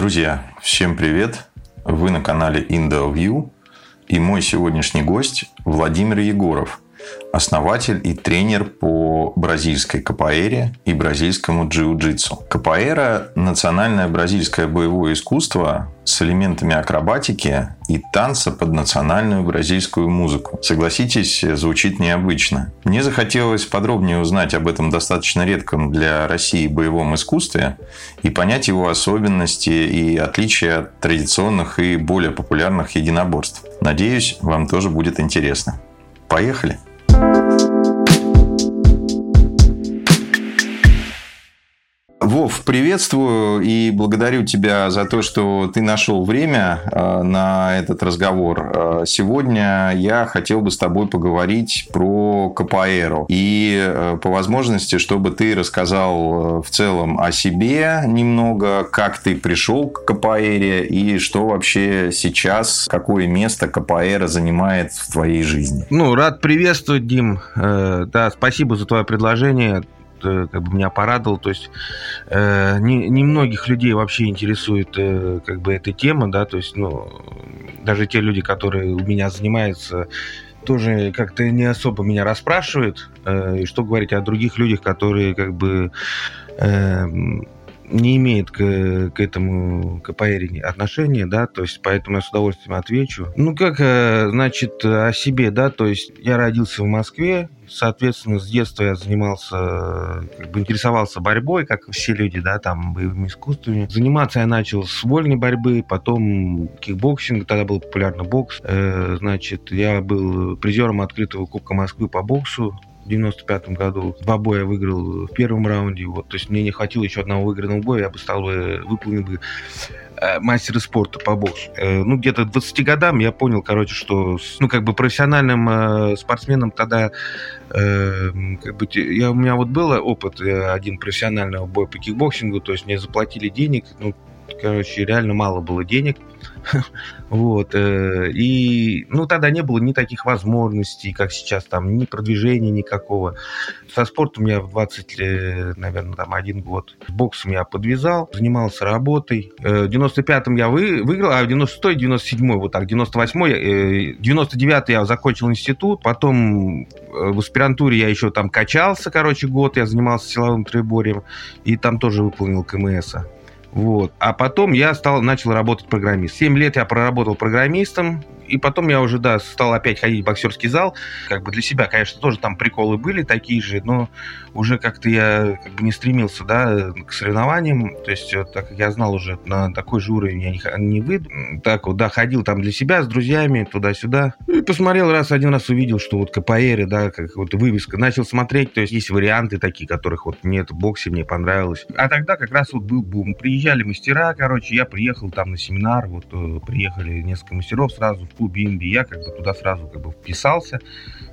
Друзья, всем привет! Вы на канале IndoView и мой сегодняшний гость Владимир Егоров – основатель и тренер по бразильской капоэре и бразильскому джиу-джитсу. Капоэра – национальное бразильское боевое искусство с элементами акробатики и танца под национальную бразильскую музыку. Согласитесь, звучит необычно. Мне захотелось подробнее узнать об этом достаточно редком для России боевом искусстве и понять его особенности и отличия от традиционных и более популярных единоборств. Надеюсь, вам тоже будет интересно. Поехали! Вов, приветствую и благодарю тебя за то, что ты нашел время э, на этот разговор. Э, сегодня я хотел бы с тобой поговорить про КПРу. И э, по возможности, чтобы ты рассказал в целом о себе немного, как ты пришел к КПРе и что вообще сейчас, какое место КПР занимает в твоей жизни. Ну, рад приветствовать, Дим. Да, спасибо за твое предложение. Э, как бы меня порадовал. То есть э, не, не людей вообще интересует э, как бы эта тема, да, то есть, ну, даже те люди, которые у меня занимаются, тоже как-то не особо меня расспрашивают. Э, и что говорить о других людях, которые как бы э, не имеет к, к этому КПР отношения, да, то есть поэтому я с удовольствием отвечу. Ну, как, э, значит, о себе, да, то есть я родился в Москве, соответственно, с детства я занимался, как бы интересовался борьбой, как все люди, да, там, боевыми искусствами. Заниматься я начал с вольной борьбы, потом кикбоксинг, тогда был популярный бокс. Э, значит, я был призером открытого Кубка Москвы по боксу, в 95 году. Два боя выиграл в первом раунде. Вот, то есть мне не хватило еще одного выигранного боя, я бы стал бы, выполнил бы э, мастера спорта по боксу. Э, ну, где-то 20 годам я понял, короче, что, ну, как бы профессиональным э, спортсменом тогда, как бы, я, у меня вот был опыт один профессионального боя по кикбоксингу, то есть мне заплатили денег, ну, короче, реально мало было денег. Вот. Э, и, ну, тогда не было ни таких возможностей, как сейчас, там, ни продвижения никакого. Со спортом я в 20, наверное, там, один год. С боксом я подвязал, занимался работой. Э, в 95-м я вы, выиграл, а в 96-й, 97-й, вот так, 98-й, 99-й я закончил институт, потом в аспирантуре я еще там качался, короче, год, я занимался силовым триборем, и там тоже выполнил КМС. Вот. А потом я стал, начал работать программистом. Семь лет я проработал программистом, и потом я уже, да, стал опять ходить в боксерский зал. Как бы для себя, конечно, тоже там приколы были такие же, но уже как-то я как бы не стремился, да, к соревнованиям. То есть, так как я знал уже, на такой же уровень я не, не выйду. Так вот, да, ходил там для себя с друзьями туда-сюда. И посмотрел раз, один раз увидел, что вот КПР, да, как вот вывеска. Начал смотреть, то есть есть варианты такие, которых вот нет в боксе, мне понравилось. А тогда как раз вот был бум. Приезжали мастера, короче, я приехал там на семинар, вот э, приехали несколько мастеров сразу в клубе Инди. Я как бы туда сразу как бы вписался.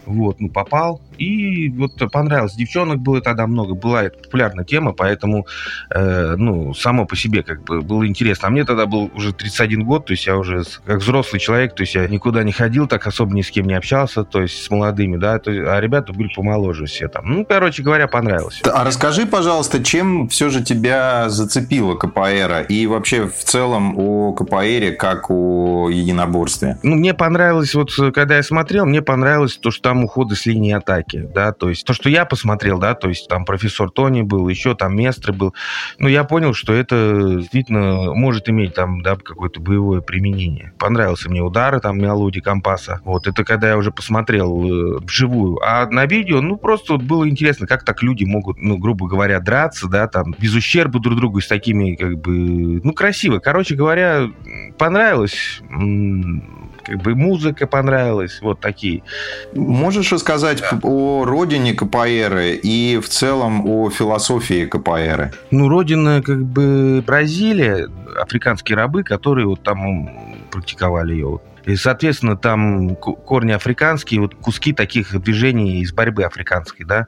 Вот, ну, попал. И вот понравилось. Девчонок было тогда много. Была это популярная тема, поэтому, э, ну, само по себе как бы было интересно. А мне тогда был уже 31 год, то есть я уже как взрослый человек, то есть я никуда не ходил, так особо ни с кем не общался, то есть с молодыми, да, то, а ребята были помоложе все там. Ну, короче говоря, понравилось. А расскажи, пожалуйста, чем все же тебя зацепило КПР и вообще в целом о КПР как о единоборстве? Ну, мне понравилось, вот когда я смотрел, мне понравилось то, что там там уходы с линии атаки, да, то есть то, что я посмотрел, да, то есть там профессор Тони был, еще там Местры был, ну, я понял, что это действительно может иметь там, да, какое-то боевое применение. Понравился мне удары, там, мелодии компаса, вот, это когда я уже посмотрел э, вживую, а на видео, ну, просто вот было интересно, как так люди могут, ну, грубо говоря, драться, да, там, без ущерба друг другу, с такими, как бы, ну, красиво, короче говоря, понравилось, как бы музыка понравилась, вот такие. Можешь рассказать да. о родине Капоэры и в целом о философии Капоэры? Ну, родина как бы Бразилия, африканские рабы, которые вот там практиковали ее. И, соответственно, там корни африканские, вот куски таких движений из борьбы африканской, да.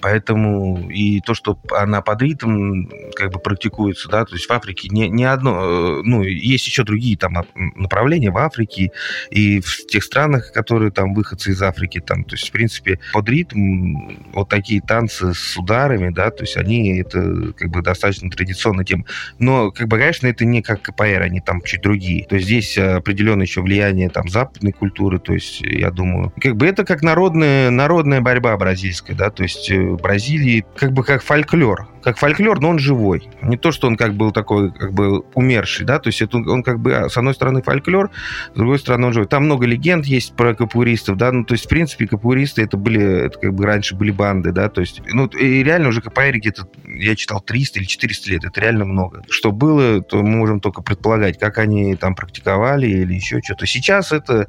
Поэтому и то, что она под ритм как бы практикуется, да, то есть в Африке не, не одно, э, ну, есть еще другие там направления в Африке и в тех странах, которые там выходцы из Африки, там, то есть, в принципе, под ритм вот такие танцы с ударами, да, то есть они, это как бы достаточно традиционная тема. Но, как бы, конечно, это не как КПР, они там чуть другие. То есть здесь определенное еще влияние там западной культуры, то есть, я думаю, как бы это как народная, народная борьба бразильская, да, то есть э, Бразилии как бы как фольклор как фольклор, но он живой. Не то, что он как был такой, как бы умерший, да, то есть это он как бы, с одной стороны, фольклор, с другой стороны, он живой. Там много легенд есть про капуристов, да, ну, то есть, в принципе, капуристы это были, это как бы раньше были банды, да, то есть, ну, и реально уже КПР где-то, я читал, 300 или 400 лет, это реально много. Что было, то мы можем только предполагать, как они там практиковали или еще что-то. Сейчас это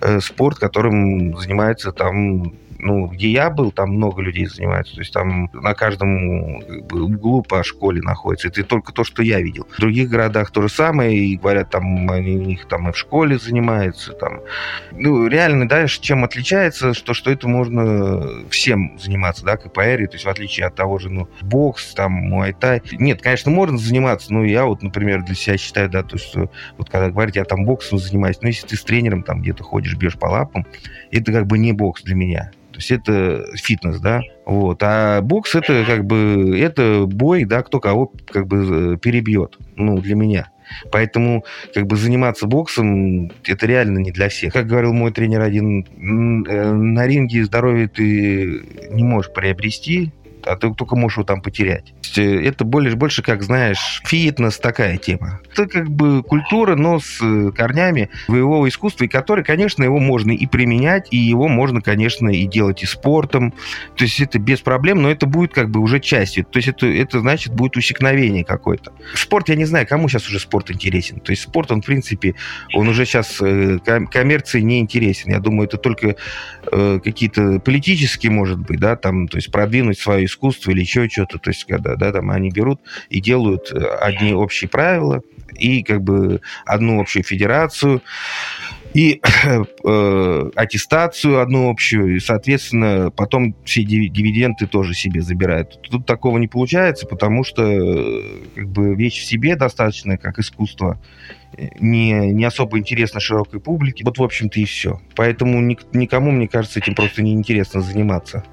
э, спорт, которым занимается там ну, где я был, там много людей занимаются. То есть там на каждом углу по школе находится. Это только то, что я видел. В других городах то же самое, и говорят, там они у них там и в школе занимаются. Там. Ну, реально, да, чем отличается, что, что это можно всем заниматься, да, КПР, то есть в отличие от того же, ну, бокс, там, муайтай. Нет, конечно, можно заниматься, но я вот, например, для себя считаю, да, то, что вот когда говорят, я там боксом занимаюсь, но если ты с тренером там где-то ходишь, бьешь по лапам, это как бы не бокс для меня. То есть это фитнес, да. Вот. А бокс это как бы это бой, да, кто кого как бы э, перебьет. Ну, для меня. Поэтому как бы заниматься боксом это реально не для всех. Как говорил мой тренер один, э, на ринге здоровье ты не можешь приобрести, а ты только можешь его там потерять. Э, это более, больше, как знаешь, фитнес, такая тема. Это как бы культура, но с э, корнями боевого искусства, и который, конечно, его можно и применять, и его можно, конечно, и делать и спортом. То есть это без проблем, но это будет как бы уже частью. То есть это, это значит будет усекновение какое-то. Спорт, я не знаю, кому сейчас уже спорт интересен. То есть спорт, он, в принципе, он уже сейчас э, коммерции не интересен. Я думаю, это только какие-то политические, может быть, да, там, то есть продвинуть свое искусство или еще что-то. То есть когда, да, там они берут и делают э, одни общие правила и как бы одну общую федерацию и э, аттестацию одну общую, и, соответственно, потом все дивиденды тоже себе забирают. Тут такого не получается, потому что э, как бы вещь в себе достаточно, как искусство, не, не особо интересно широкой публике. Вот, в общем-то, и все. Поэтому никому, мне кажется, этим просто неинтересно заниматься.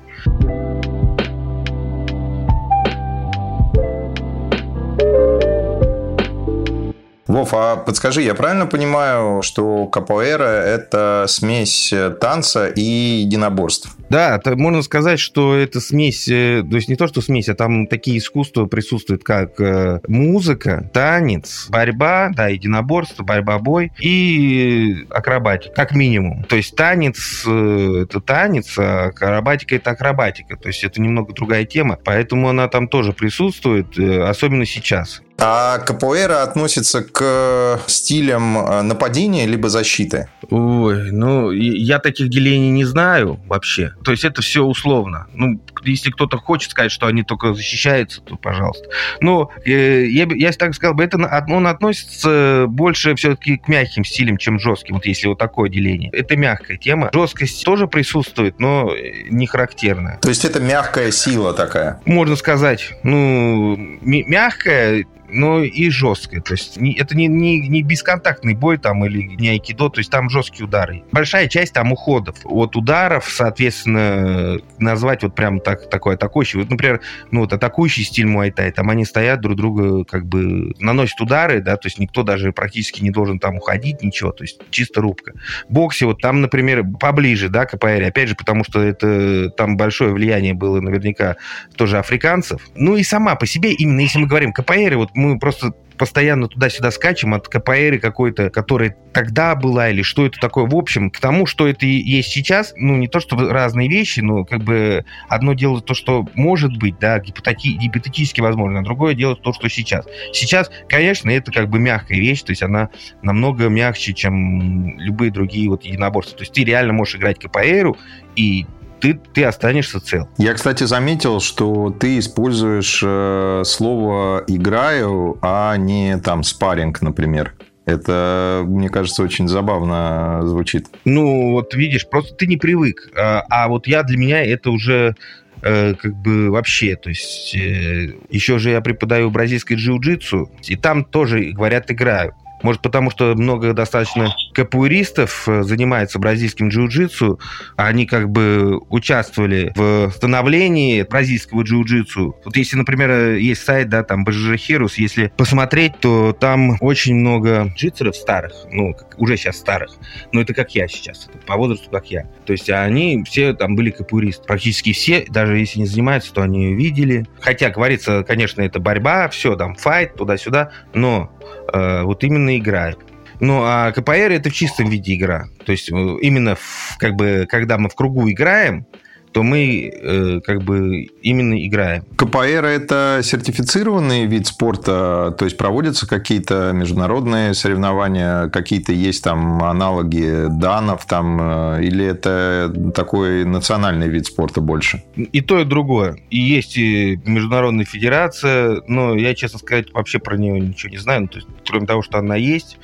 Вов, а подскажи, я правильно понимаю, что капоэра – это смесь танца и единоборств? Да, это можно сказать, что это смесь, э, то есть не то, что смесь, а там такие искусства присутствуют, как э, музыка, танец, борьба, да, единоборство, борьба-бой и акробатика, как минимум. То есть танец э, – это танец, а акробатика – это акробатика. То есть это немного другая тема, поэтому она там тоже присутствует, особенно сейчас. А капоэра относится к стилям э, нападения либо защиты? Ой, ну, я таких делений не знаю вообще. То есть это все условно. Ну, если кто-то хочет сказать, что они только защищаются, то пожалуйста. Но э, я, я так сказал бы, это он относится больше все-таки к мягким стилям, чем жестким, вот если вот такое деление. Это мягкая тема. Жесткость тоже присутствует, но не характерная. То есть это мягкая сила такая? Можно сказать. Ну, мягкая, но и жесткая. То есть не, это не, не, не бесконтактный бой там или не айкидо, то есть там жесткие удары. Большая часть там уходов. Вот ударов, соответственно, назвать вот прям так, такой атакующий. Вот, например, ну вот атакующий стиль муайтай, там они стоят друг друга как бы наносят удары, да, то есть никто даже практически не должен там уходить, ничего, то есть чисто рубка. Боксе вот там, например, поближе, да, КПР, опять же, потому что это там большое влияние было наверняка тоже африканцев. Ну и сама по себе, именно если мы говорим КПР, вот мы просто постоянно туда-сюда скачем от КПР какой-то, которая тогда была, или что это такое, в общем, к тому, что это и есть сейчас, ну, не то, что разные вещи, но как бы одно дело то, что может быть, да, гипотети- гипотетически возможно, а другое дело то, что сейчас. Сейчас, конечно, это как бы мягкая вещь, то есть она намного мягче, чем любые другие вот единоборства. То есть ты реально можешь играть КПРу и ты, ты останешься цел. Я, кстати, заметил, что ты используешь э, слово «играю», а не там «спарринг», например. Это, мне кажется, очень забавно звучит. Ну, вот видишь, просто ты не привык. А, а вот я для меня это уже э, как бы вообще, то есть э, еще же я преподаю бразильский джиу-джитсу, и там тоже, говорят, играю. Может, потому что много достаточно капуэристов э, занимается бразильским джиу-джитсу, они как бы участвовали в становлении бразильского джиу-джитсу. Вот если, например, есть сайт, да, там, BJJ если посмотреть, то там очень много джитсеров старых, ну, уже сейчас старых, но это как я сейчас, это по возрасту как я. То есть они все там были капуэристы. Практически все, даже если не занимаются, то они видели. Хотя, говорится, конечно, это борьба, все, там, файт, туда-сюда, но э, вот именно игра. Ну, а КПР это в чистом виде игра. То есть э, именно в, как бы, когда мы в кругу играем, то мы э, как бы именно играем. КПР это сертифицированный вид спорта, то есть проводятся какие-то международные соревнования, какие-то есть там аналоги данов там, э, или это такой национальный вид спорта больше? И то, и другое. И есть и международная федерация, но я, честно сказать, вообще про нее ничего не знаю. Ну, то есть, кроме того, что она есть,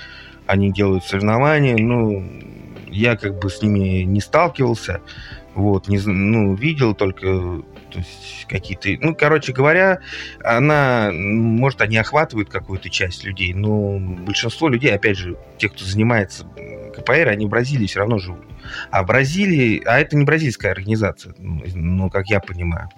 они делают соревнования, ну, я как бы с ними не сталкивался. Вот, не, ну, видел только то есть какие-то... Ну, короче говоря, она... Может, они охватывают какую-то часть людей, но большинство людей, опять же, тех, кто занимается КПР, они в Бразилии все равно живут. А Бразилии... А это не бразильская организация, ну, как я понимаю.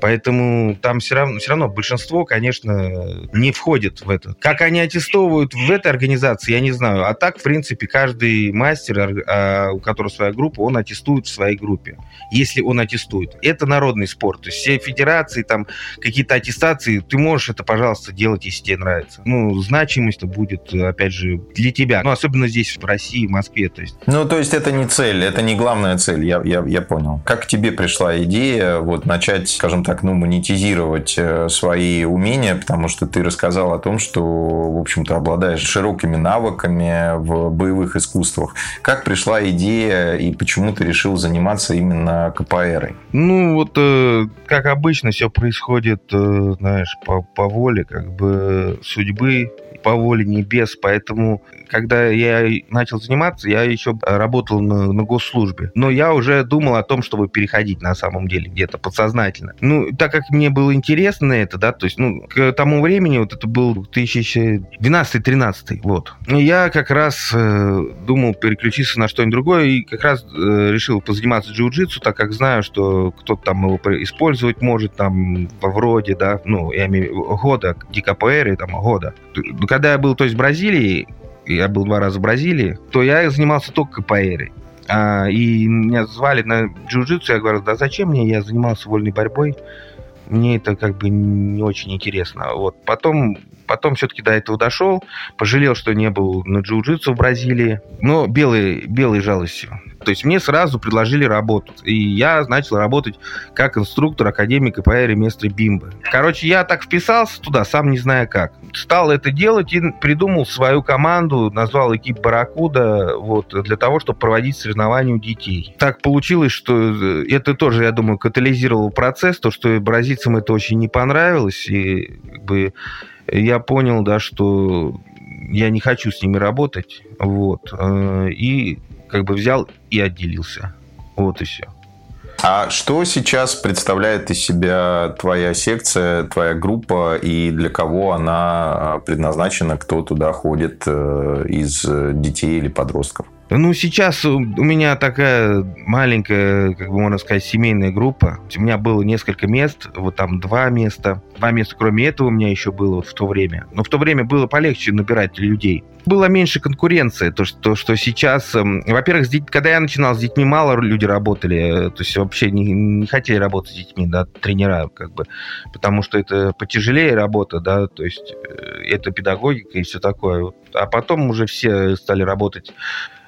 Поэтому там все равно, все равно большинство, конечно, не входит в это. Как они аттестовывают в этой организации, я не знаю. А так, в принципе, каждый мастер, а, у которого своя группа, он аттестует в своей группе. Если он аттестует. Это народный спорт. То есть все федерации, там какие-то аттестации, ты можешь это, пожалуйста, делать, если тебе нравится. Ну, значимость будет, опять же, для тебя. Ну, особенно здесь, в России, в Москве. То есть. Ну, то есть это не цель, это не главная цель, я, я, я понял. Как к тебе пришла идея вот начать, скажем так, ну, монетизировать э, свои умения, потому что ты рассказал о том, что, в общем-то, обладаешь широкими навыками в боевых искусствах. Как пришла идея и почему ты решил заниматься именно КПРой? Ну, вот, э, как обычно, все происходит, э, знаешь, по, по воле, как бы, судьбы, по воле небес, поэтому когда я начал заниматься, я еще работал на, на госслужбе. Но я уже думал о том, чтобы переходить на самом деле где-то подсознательно. Ну, так как мне было интересно это, да, то есть, ну, к тому времени, вот это был 2012-13, вот. Я как раз э, думал переключиться на что-нибудь другое и как раз э, решил позаниматься джиу-джитсу, так как знаю, что кто-то там его использовать может, там, вроде, да, ну, я имею года, ДКПР и там года. Когда я был, то есть, в Бразилии, я был два раза в Бразилии, то я занимался только КПР. А, и меня звали на джиу-джитсу, я говорю, да зачем мне, я занимался вольной борьбой, мне это как бы не очень интересно. Вот. Потом, потом все-таки до этого дошел, пожалел, что не был на джиу-джитсу в Бразилии, но белой, белой жалостью. То есть мне сразу предложили работу. И я начал работать как инструктор Академии КПР и местной Бимбы. Короче, я так вписался туда, сам не зная как. Стал это делать и придумал свою команду, назвал экип Баракуда вот, для того, чтобы проводить соревнования у детей. Так получилось, что э, это тоже, я думаю, катализировал процесс, то, что бразильцам это очень не понравилось. И как бы, я понял, да, что я не хочу с ними работать. Вот. Э, и как бы взял и отделился. Вот и все. А что сейчас представляет из себя твоя секция, твоя группа и для кого она а, предназначена, кто туда ходит э, из детей или подростков? Ну, сейчас у меня такая маленькая, как бы можно сказать, семейная группа. У меня было несколько мест, вот там два места. Два места, кроме этого, у меня еще было в то время. Но в то время было полегче набирать людей. Было меньше конкуренции. То, что, что сейчас... Эм, во-первых, когда я начинал, с детьми мало люди работали. Э, то есть вообще не, не хотели работать с детьми, да, тренера, как бы. Потому что это потяжелее работа, да, то есть э, это педагогика и все такое. А потом уже все стали работать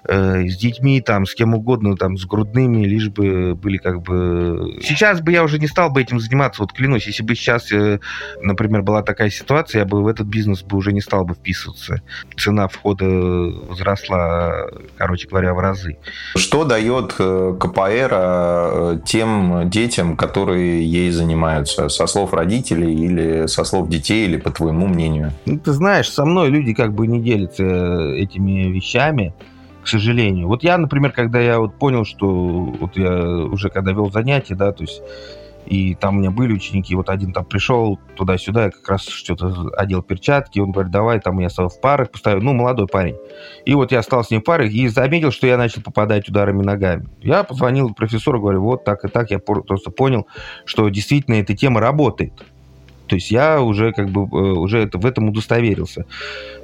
с детьми, там, с кем угодно, там, с грудными, лишь бы были как бы... Сейчас бы я уже не стал бы этим заниматься, вот клянусь, если бы сейчас, э, например, была такая ситуация, я бы в этот бизнес бы уже не стал бы вписываться. Цена входа возросла, короче говоря, в разы. Что дает э, КПР э, тем детям, которые ей занимаются? Со слов родителей или со слов детей, или по твоему мнению? Ну, ты знаешь, со мной люди как бы не делятся э, этими вещами к сожалению. Вот я, например, когда я вот понял, что вот я уже когда вел занятия, да, то есть и там у меня были ученики, вот один там пришел туда-сюда, я как раз что-то одел перчатки, он говорит, давай там я в парах поставлю, ну, молодой парень. И вот я стал с ним в парах и заметил, что я начал попадать ударами ногами. Я позвонил профессору, говорю, вот так и так, я просто понял, что действительно эта тема работает. То есть я уже как бы э, уже это, в этом удостоверился.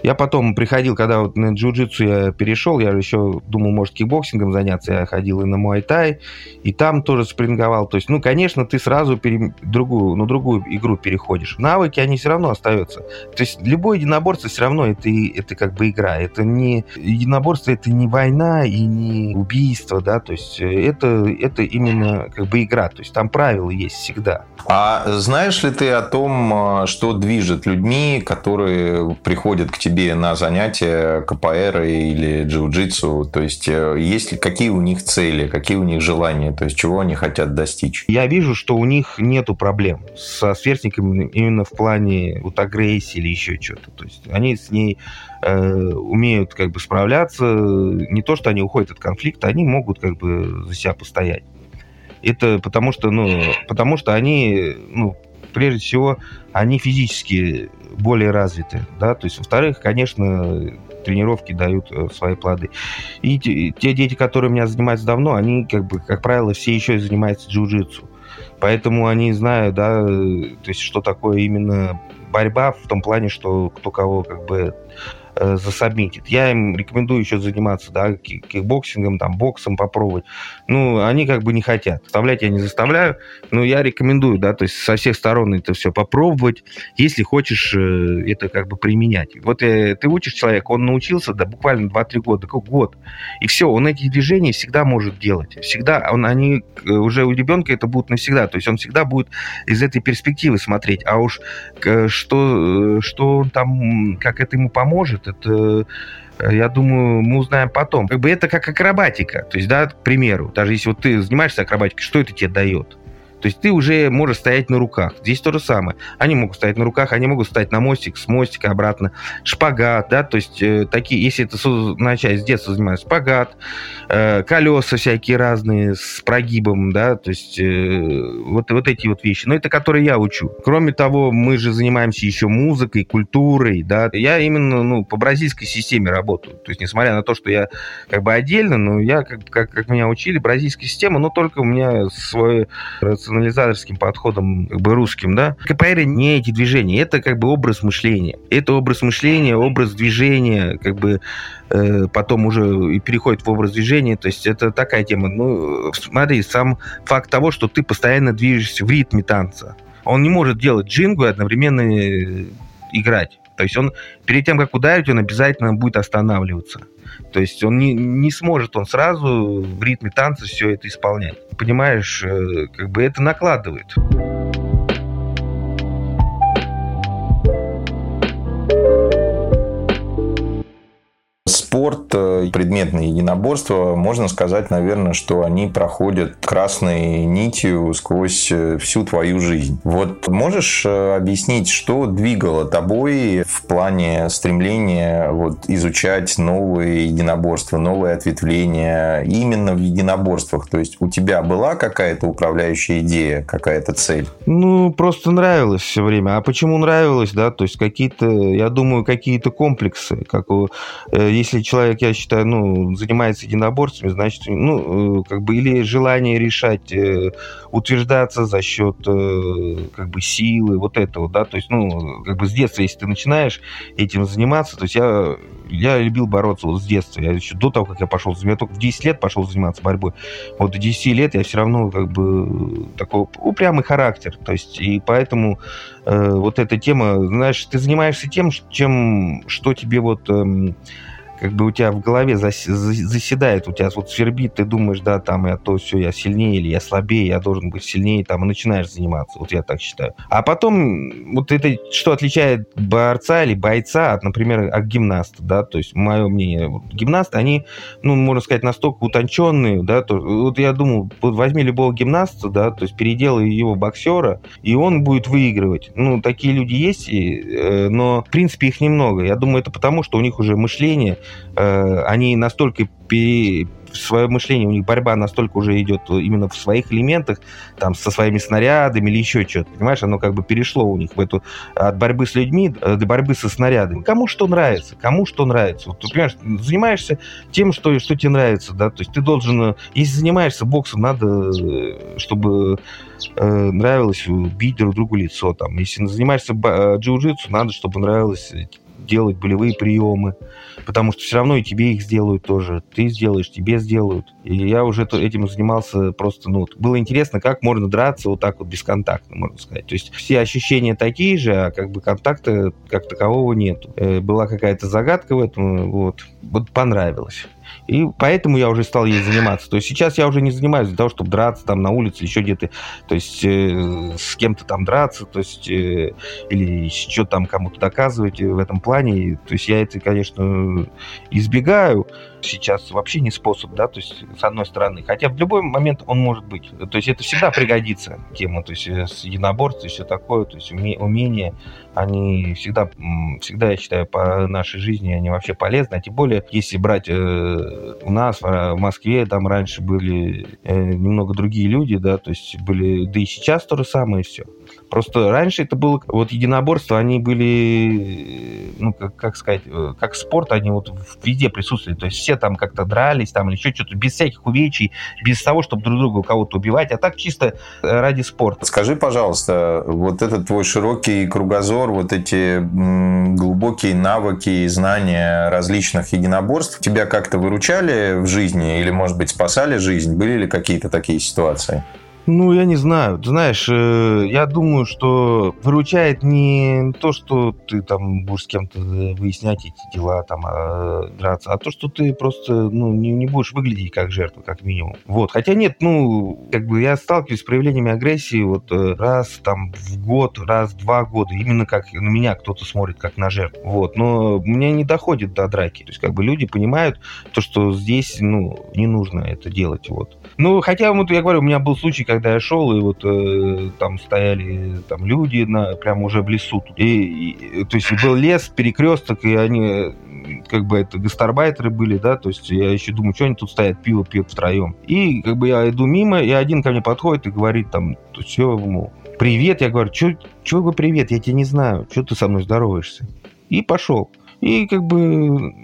Я потом приходил, когда вот на джиу-джитсу я перешел, я еще думал, может, кикбоксингом заняться, я ходил и на муай-тай, и там тоже спарринговал. То есть, ну, конечно, ты сразу пере... другую, ну, другую игру переходишь. Навыки, они все равно остаются. То есть любое единоборство все равно это, это как бы игра. Это не... Единоборство это не война и не убийство, да, то есть э, это, это именно как бы игра. То есть там правила есть всегда. А знаешь ли ты о том, а, что движет людьми, которые приходят к тебе тебе на занятия КПР или джиу-джитсу? То есть, э, есть ли, какие у них цели, какие у них желания, то есть, чего они хотят достичь? Я вижу, что у них нету проблем со сверстниками именно в плане вот агрессии или еще что-то. То есть, они с ней э, умеют как бы справляться. Не то, что они уходят от конфликта, они могут как бы за себя постоять. Это потому что, ну, потому что они, ну, прежде всего, они физически более развиты, да, то есть, во-вторых, конечно, тренировки дают э, свои плоды. И те, дети, которые у меня занимаются давно, они, как бы, как правило, все еще занимаются джиу-джитсу. Поэтому они знают, да, э, то есть, что такое именно борьба в том плане, что кто кого как бы э, засабмитит. Я им рекомендую еще заниматься, да, кикбоксингом, там, боксом попробовать. Ну, они как бы не хотят. Заставлять я не заставляю, но я рекомендую, да, то есть со всех сторон это все попробовать, если хочешь э, это как бы применять. Вот э, ты учишь человека, он научился, да, буквально 2-3 года, как год, и все, он эти движения всегда может делать. Всегда, он, они э, уже у ребенка это будут навсегда, то есть он всегда будет из этой перспективы смотреть, а уж э, что, э, что он там, как это ему поможет, это э, я думаю, мы узнаем потом. Как бы это как акробатика. То есть, да, к примеру, даже если вот ты занимаешься акробатикой, что это тебе дает? То есть ты уже можешь стоять на руках. Здесь то же самое. Они могут стоять на руках, они могут стоять на мостик, с мостика обратно. Шпагат, да, то есть э, такие, если это начать с детства заниматься, шпагат, э, колеса всякие разные с прогибом, да, то есть э, вот, вот эти вот вещи. Но это которые я учу. Кроме того, мы же занимаемся еще музыкой, культурой, да. Я именно, ну, по бразильской системе работаю. То есть, несмотря на то, что я как бы отдельно, но я, как, как, как меня учили, бразильская система, но только у меня свой рационализаторским подходом как бы русским, да, КПР не эти движения, это как бы образ мышления. Это образ мышления, образ движения, как бы э, потом уже и переходит в образ движения, то есть это такая тема. Ну, смотри, сам факт того, что ты постоянно движешься в ритме танца. Он не может делать джингу и одновременно э, играть. То есть он перед тем, как ударить, он обязательно будет останавливаться. То есть он не, не сможет он сразу в ритме танца все это исполнять. Понимаешь, э, как бы это накладывает. Спорт, э, предметные единоборства, можно сказать, наверное, что они проходят красной нитью сквозь э, всю твою жизнь. Вот можешь э, объяснить, что двигало тобой в плане стремления вот, изучать новые единоборства, новые ответвления именно в единоборствах? То есть у тебя была какая-то управляющая идея, какая-то цель? Ну, просто нравилось все время. А почему нравилось, да? То есть какие-то, я думаю, какие-то комплексы, как у, если человек, я считаю, ну, занимается единоборствами, значит, ну, э, как бы, или желание решать, э, утверждаться за счет, э, как бы, силы, вот этого, да, то есть, ну, как бы с детства, если ты начинаешь этим заниматься, то есть я, я любил бороться вот с детства, я еще до того, как я пошел, я только в 10 лет пошел заниматься борьбой, вот до 10 лет я все равно, как бы, такой упрямый характер, то есть, и поэтому э, вот эта тема, знаешь, ты занимаешься тем, чем, что тебе вот... Э, как бы у тебя в голове зас, заседает, у тебя вот свербит, ты думаешь, да, там я то все, я сильнее или я слабее, я должен быть сильнее, там, и начинаешь заниматься, вот я так считаю. А потом, вот это, что отличает борца или бойца от, например, от гимнаста, да, то есть мое мнение, вот, гимнасты, они, ну, можно сказать, настолько утонченные, да, то, вот я думаю, вот возьми любого гимнаста, да, то есть переделай его боксера, и он будет выигрывать. Ну, такие люди есть, и, э, но, в принципе, их немного. Я думаю, это потому, что у них уже мышление э, они настолько пере, свое мышление, у них борьба настолько уже идет именно в своих элементах, там, со своими снарядами или еще что-то, понимаешь, оно как бы перешло у них в эту, от борьбы с людьми э, до борьбы со снарядами. Кому что нравится, кому что нравится. Вот, ты понимаешь, занимаешься тем, что, что тебе нравится, да, то есть ты должен, э, если занимаешься боксом, надо, э, чтобы нравилось бить друг другу лицо, там, если занимаешься джиу-джитсу, надо, чтобы нравилось делать болевые приемы, потому что все равно и тебе их сделают тоже. Ты сделаешь, тебе сделают. И я уже этим занимался просто, ну, было интересно, как можно драться вот так вот бесконтактно, можно сказать. То есть все ощущения такие же, а как бы контакта как такового нету. Э, была какая-то загадка в этом, вот. Вот понравилось. И поэтому я уже стал ей заниматься. То есть сейчас я уже не занимаюсь для того, чтобы драться там на улице, еще где-то, то есть э, с кем-то там драться, то есть э, или что там кому-то доказывать в этом плане. То есть я это, конечно, избегаю сейчас вообще не способ, да, то есть с одной стороны. Хотя в любой момент он может быть. То есть это всегда пригодится тема, то есть э, с единоборством и все такое, то есть умения, они всегда, всегда, я считаю, по нашей жизни они вообще полезны. А тем более, если брать э, у нас в Москве, там раньше были э, немного другие люди, да, то есть были, да и сейчас то же самое все. Просто раньше это было, вот единоборства, они были, ну, как, как сказать, э, как спорт, они вот везде присутствовали. То есть все там как-то дрались, там или еще что-то, без всяких увечий, без того, чтобы друг друга кого-то убивать, а так чисто э, ради спорта. Скажи, пожалуйста, вот этот твой широкий кругозор, вот эти глубокие навыки и знания различных единоборств тебя как-то выручали в жизни или, может быть, спасали жизнь? Были ли какие-то такие ситуации? Ну, я не знаю. Ты знаешь, э, я думаю, что выручает не то, что ты там будешь с кем-то выяснять эти дела, там, а, драться, а то, что ты просто, ну, не, не будешь выглядеть как жертва, как минимум. Вот. Хотя нет, ну, как бы я сталкиваюсь с проявлениями агрессии вот э, раз там в год, раз в два года, именно как на меня кто-то смотрит как на жертву. Вот. Но мне не доходит до драки. То есть, как бы люди понимают то, что здесь, ну, не нужно это делать. Вот. Ну, хотя, вот я говорю, у меня был случай, когда я шел, и вот э, там стояли там люди на, прямо уже в лесу. И, и, то есть был лес, перекресток, и они как бы это гастарбайтеры были, да, то есть я еще думаю, что они тут стоят, пиво пьют втроем. И как бы я иду мимо, и один ко мне подходит и говорит там, все, мол, привет, я говорю, что вы привет, я тебя не знаю, что ты со мной здороваешься? И пошел. И как бы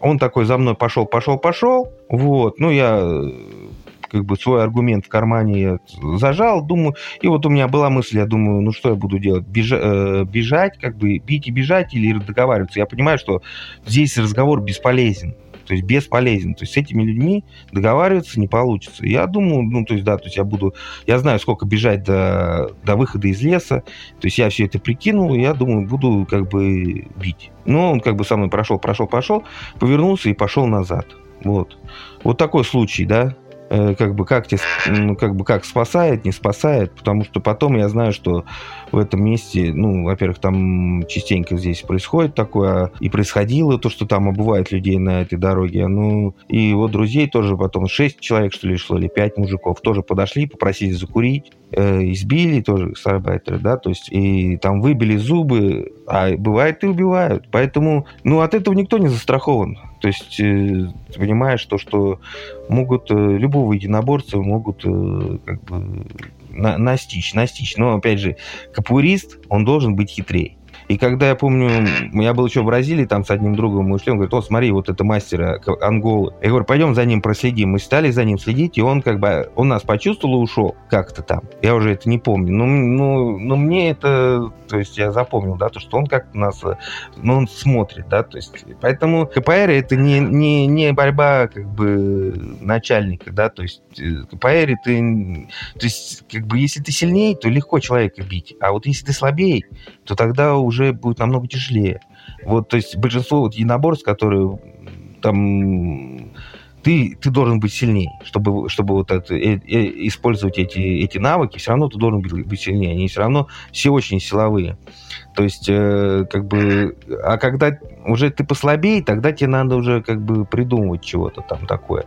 он такой за мной пошел, пошел, пошел, вот, ну я как бы свой аргумент в кармане зажал, думаю, и вот у меня была мысль, я думаю, ну что я буду делать, Бежа, э, бежать, как бы бить и бежать или договариваться. Я понимаю, что здесь разговор бесполезен то есть бесполезен. То есть с этими людьми договариваться не получится. Я думаю, ну, то есть, да, то есть я буду, я знаю, сколько бежать до, до выхода из леса, то есть я все это прикинул, я думаю, буду как бы бить. Но он как бы со мной прошел, прошел, пошел, повернулся и пошел назад. Вот. Вот такой случай, да. Э, как бы как, тебе, как бы как спасает, не спасает, потому что потом я знаю, что в этом месте, ну, во-первых, там частенько здесь происходит такое, и происходило то, что там обувает людей на этой дороге, ну, и вот друзей тоже потом, шесть человек, что ли, шло, или пять мужиков, тоже подошли, попросили закурить, э, избили тоже сарбайтеры, да, то есть, и там выбили зубы, а бывает и убивают, поэтому, ну, от этого никто не застрахован, то есть, э, ты понимаешь, то, что могут, э, любого единоборца могут э, как бы на, настичь, настичь. Но, опять же, капурист, он должен быть хитрее. И когда я помню, я был еще в Бразилии, там с одним другом мы ушли, он говорит, о, смотри, вот это мастера Анголы. Я говорю, пойдем за ним проследим. Мы стали за ним следить, и он как бы, он нас почувствовал и ушел как-то там. Я уже это не помню. Но, ну, но мне это, то есть я запомнил, да, то, что он как-то нас, ну, он смотрит, да, то есть, поэтому КПР это не, не, не борьба как бы начальника, да, то есть э, КПР ты, то есть, как бы, если ты сильнее, то легко человека бить, а вот если ты слабее, то тогда уже будет намного тяжелее. Вот, то есть большинство вот единоборств, которые там ты, ты должен быть сильнее, чтобы, чтобы вот это, э, э, использовать эти, эти навыки, все равно ты должен быть, быть сильнее. Они все равно все очень силовые. То есть, э, как бы, а когда уже ты послабее, тогда тебе надо уже как бы придумывать чего-то там такое.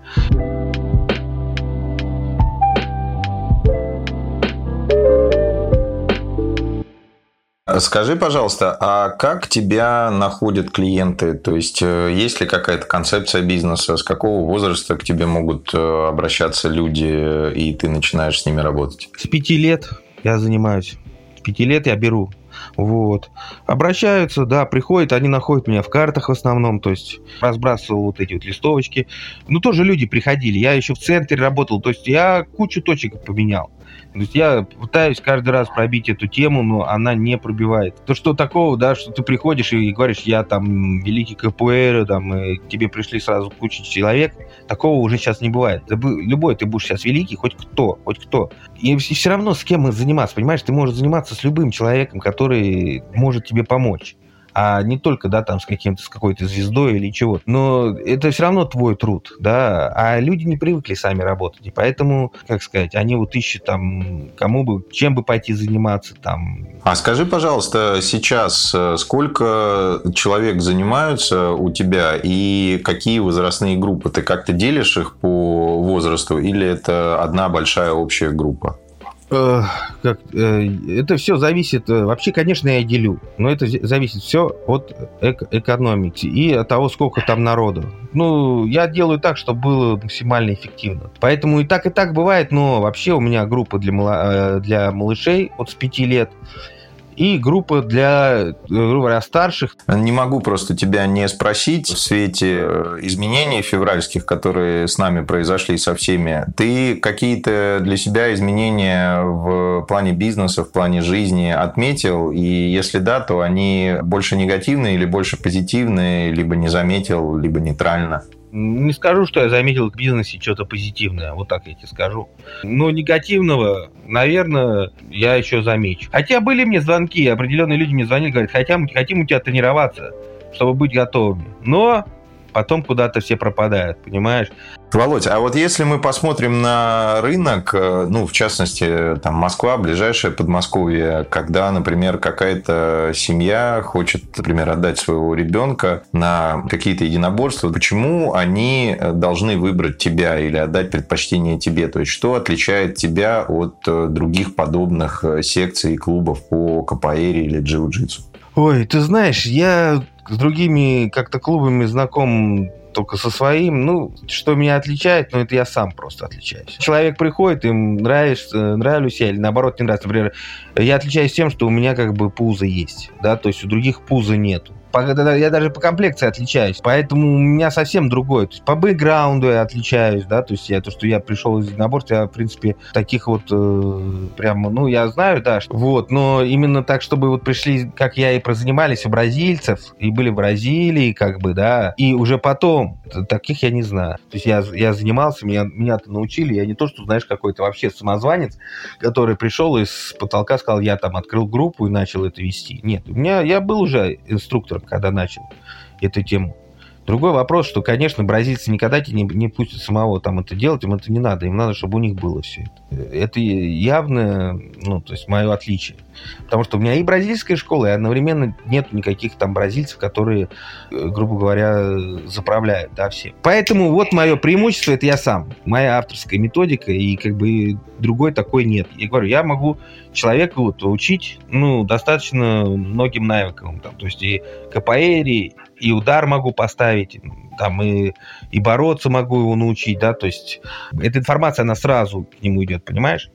Скажи, пожалуйста, а как тебя находят клиенты? То есть, э, есть ли какая-то концепция бизнеса? С какого возраста к тебе могут э, обращаться люди, и ты начинаешь с ними работать? С пяти лет я занимаюсь. С пяти лет я беру вот. Обращаются, да, приходят, они находят меня в картах в основном, то есть разбрасывал вот эти вот листовочки. Ну, тоже люди приходили. Я еще в центре работал, то есть я кучу точек поменял. То есть я пытаюсь каждый раз пробить эту тему, но она не пробивает. То, что такого, да, что ты приходишь и говоришь, я там великий КПР, там, и к тебе пришли сразу куча человек, такого уже сейчас не бывает. Любой ты будешь сейчас великий, хоть кто, хоть кто. И все равно с кем заниматься, понимаешь? Ты можешь заниматься с любым человеком, который может тебе помочь а не только, да, там с каким-то, с какой-то звездой или чего. Но это все равно твой труд, да, а люди не привыкли сами работать, и поэтому, как сказать, они вот ищут там, кому бы, чем бы пойти заниматься там. А скажи, пожалуйста, сейчас э, сколько человек занимаются у тебя и какие возрастные группы? Ты как-то делишь их по возрасту или это одна большая общая группа? Как, э, это все зависит, э, вообще, конечно, я делю, но это зависит все от эк экономики и от того, сколько там народу. Ну, я делаю так, чтобы было максимально эффективно. Поэтому и так, и так бывает, но вообще у меня группа для, мала, э, для малышей от с 5 лет и группа для, грубо говоря, старших. Не могу просто тебя не спросить в свете э, изменений февральских, которые с нами произошли со всеми. Ты какие-то для себя изменения в плане бизнеса, в плане жизни отметил? И если да, то они больше негативные или больше позитивные, либо не заметил, либо нейтрально? Не скажу, что я заметил в бизнесе что-то позитивное, вот так я тебе скажу. Но негативного, наверное, я еще замечу. Хотя были мне звонки, определенные люди мне звонили, говорят, хотим, хотим у тебя тренироваться, чтобы быть готовыми. Но потом куда-то все пропадают, понимаешь? Володь, а вот если мы посмотрим на рынок, э, ну, в частности, там, Москва, ближайшее Подмосковье, когда, например, какая-то семья хочет, например, отдать своего ребенка на какие-то единоборства, почему они должны выбрать тебя или отдать предпочтение тебе? То есть, что отличает тебя от э, других подобных э, секций и клубов по КПР или джиу-джитсу? Ой, ты знаешь, я с другими как-то клубами знаком только со своим. Ну, что меня отличает, ну, это я сам просто отличаюсь. Человек приходит, им нравишься, нравлюсь я или наоборот не нравится. Например, я отличаюсь тем, что у меня как бы пузо есть, да, то есть у других пуза нету я даже по комплекции отличаюсь, поэтому у меня совсем другой. То есть по бэкграунду я отличаюсь, да, то есть я, то, что я пришел из единоборств, я, в принципе, таких вот э, прямо, ну, я знаю, да, что, вот, но именно так, чтобы вот пришли, как я и прозанимались у бразильцев, и были в Бразилии, как бы, да, и уже потом, таких я не знаю. То есть я, я занимался, меня, меня-то научили, я не то, что, знаешь, какой-то вообще самозванец, который пришел и с потолка сказал, я там открыл группу и начал это вести. Нет, у меня, я был уже инструктором, когда начал эту тему. Другой вопрос, что, конечно, бразильцы никогда не, не пустят самого там это делать, им это не надо, им надо, чтобы у них было все это. Это явно, ну, то есть мое отличие. Потому что у меня и бразильская школа, и одновременно нет никаких там бразильцев, которые, э, грубо говоря, заправляют, да, все. Поэтому вот мое преимущество, это я сам. Моя авторская методика, и как бы другой такой нет. Я говорю, я могу человека вот учить, ну, достаточно многим навыкам, там, то есть и КПР, и удар могу поставить, там и, и бороться могу его научить, да, то есть эта информация, она сразу к нему идет, понимаешь?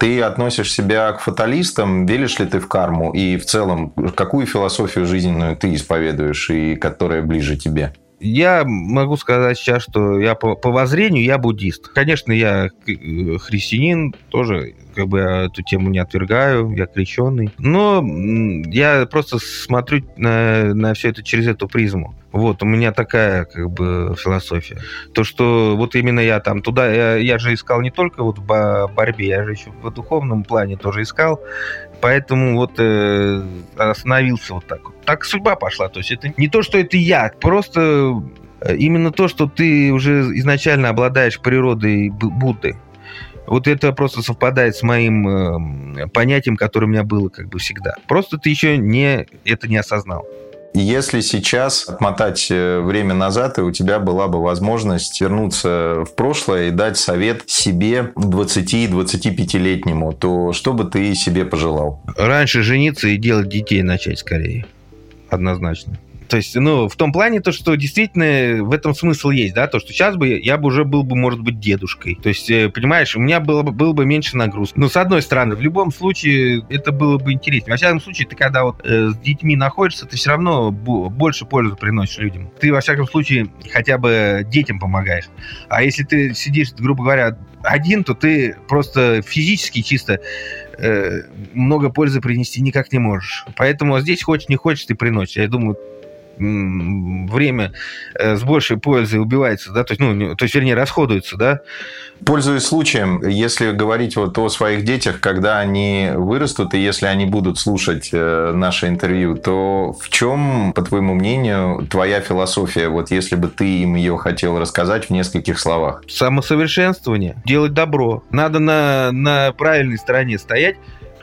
Ты относишь себя к фаталистам, веришь ли ты в карму? И в целом, какую философию жизненную ты исповедуешь и которая ближе тебе? Я могу сказать сейчас, что я по, по воззрению я буддист. Конечно, я э, христианин, тоже как бы эту тему не отвергаю, я крещенный. Но я просто смотрю на, на все это через эту призму. Вот, у меня такая как бы философия. То, что вот именно я там туда, я, я же искал не только вот в борьбе, я же еще в духовном плане тоже искал. Поэтому вот э, остановился вот так. Так судьба пошла. То есть это не то, что это я, просто э, именно то, что ты уже изначально обладаешь природой Будды. Вот это просто совпадает с моим э, понятием, которое у меня было как бы всегда. Просто ты еще не, это не осознал. Если сейчас отмотать э, время назад, и у тебя была бы возможность вернуться в прошлое и дать совет себе 20-25-летнему, то что бы ты себе пожелал? Раньше жениться и делать детей начать скорее. Однозначно. То есть, ну, в том плане, то, что действительно в этом смысл есть, да, то, что сейчас бы я бы уже был бы, может быть, дедушкой. То есть, э, понимаешь, у меня было бы, было бы меньше нагрузки. Но, с одной стороны, в любом случае, это было бы интереснее. Во всяком случае, ты когда вот э, с детьми находишься, ты все равно больше пользу приносишь людям. Ты, во всяком случае, хотя бы детям помогаешь. А если ты сидишь, грубо говоря, один, то ты просто физически чисто э, много пользы принести никак не можешь. Поэтому здесь хочешь не хочешь, ты приносишь. Я думаю, время э, с большей пользой убивается, да, то есть, ну, то есть, вернее, расходуется, да. Пользуясь случаем, если говорить вот о своих детях, когда они вырастут, и если они будут слушать э, наше интервью, то в чем, по твоему мнению, твоя философия, вот если бы ты им ее хотел рассказать в нескольких словах? Самосовершенствование, делать добро. Надо на, на правильной стороне стоять,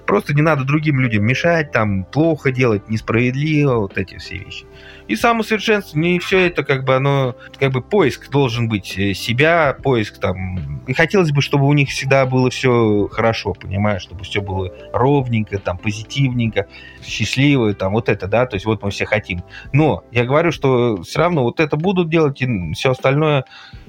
Просто не надо другим людям мешать, там, плохо делать, несправедливо, вот эти все вещи. И самосовершенствование, и все это как бы оно, как бы поиск должен быть э, себя, поиск там. И хотелось бы, чтобы у них всегда было все хорошо, понимаешь, чтобы все было ровненько, там, позитивненько, счастливо, там, вот это, да, то есть вот мы все хотим. Но я говорю, что все равно вот это будут делать, и все остальное,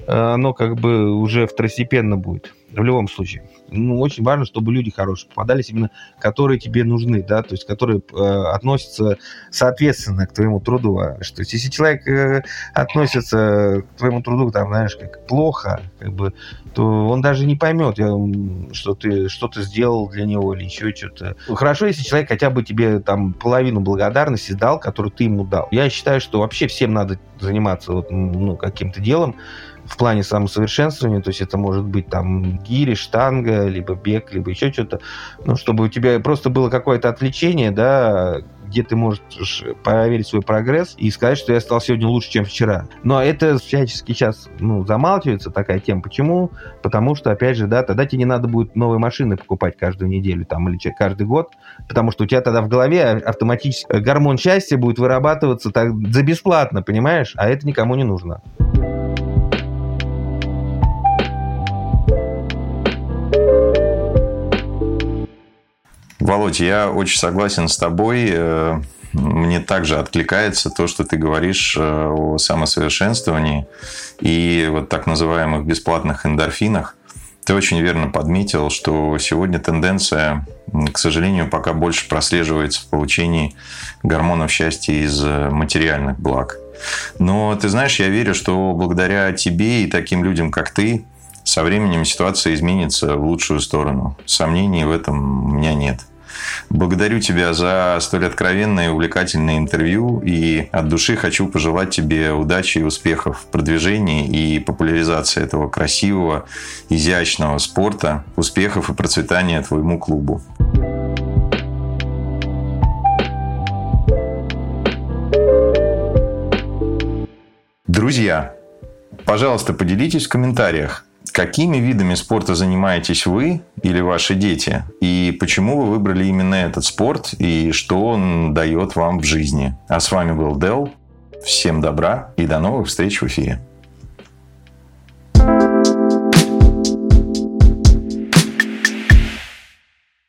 оно как бы уже второстепенно будет в любом случае. Ну, очень важно, чтобы люди хорошие попадались именно, которые тебе нужны, да, то есть которые э, относятся соответственно к твоему труду. А что если человек э, относится к твоему труду, там, знаешь, как плохо, как бы, то он даже не поймет, что ты что-то сделал для него или еще что-то. Хорошо, если человек хотя бы тебе там половину благодарности дал, которую ты ему дал. Я считаю, что вообще всем надо заниматься вот, ну, каким-то делом, в плане самосовершенствования, то есть это может быть там гири, штанга, либо бег, либо еще что-то, ну, чтобы у тебя просто было какое-то отвлечение, да, где ты можешь проверить свой прогресс и сказать, что я стал сегодня лучше, чем вчера. Но это всячески сейчас ну, замалчивается, такая тема. Почему? Потому что, опять же, да, тогда тебе не надо будет новые машины покупать каждую неделю там, или каждый год, потому что у тебя тогда в голове автоматически гормон счастья будет вырабатываться так, за бесплатно, понимаешь? А это никому не нужно. Володь, я очень согласен с тобой. Э, мне также откликается то, что ты говоришь э, о самосовершенствовании и вот так называемых бесплатных эндорфинах. Ты очень верно подметил, что сегодня тенденция, к сожалению, пока больше прослеживается в получении гормонов счастья из материальных благ. Но ты знаешь, я верю, что благодаря тебе и таким людям, как ты, со временем ситуация изменится в лучшую сторону. Сомнений в этом у меня нет. Благодарю тебя за столь откровенное и увлекательное интервью. И от души хочу пожелать тебе удачи и успехов в продвижении и популяризации этого красивого, изящного спорта. Успехов и процветания твоему клубу. Друзья, пожалуйста, поделитесь в комментариях, Какими видами спорта занимаетесь вы или ваши дети? И почему вы выбрали именно этот спорт? И что он дает вам в жизни? А с вами был Дел. Всем добра и до новых встреч в эфире.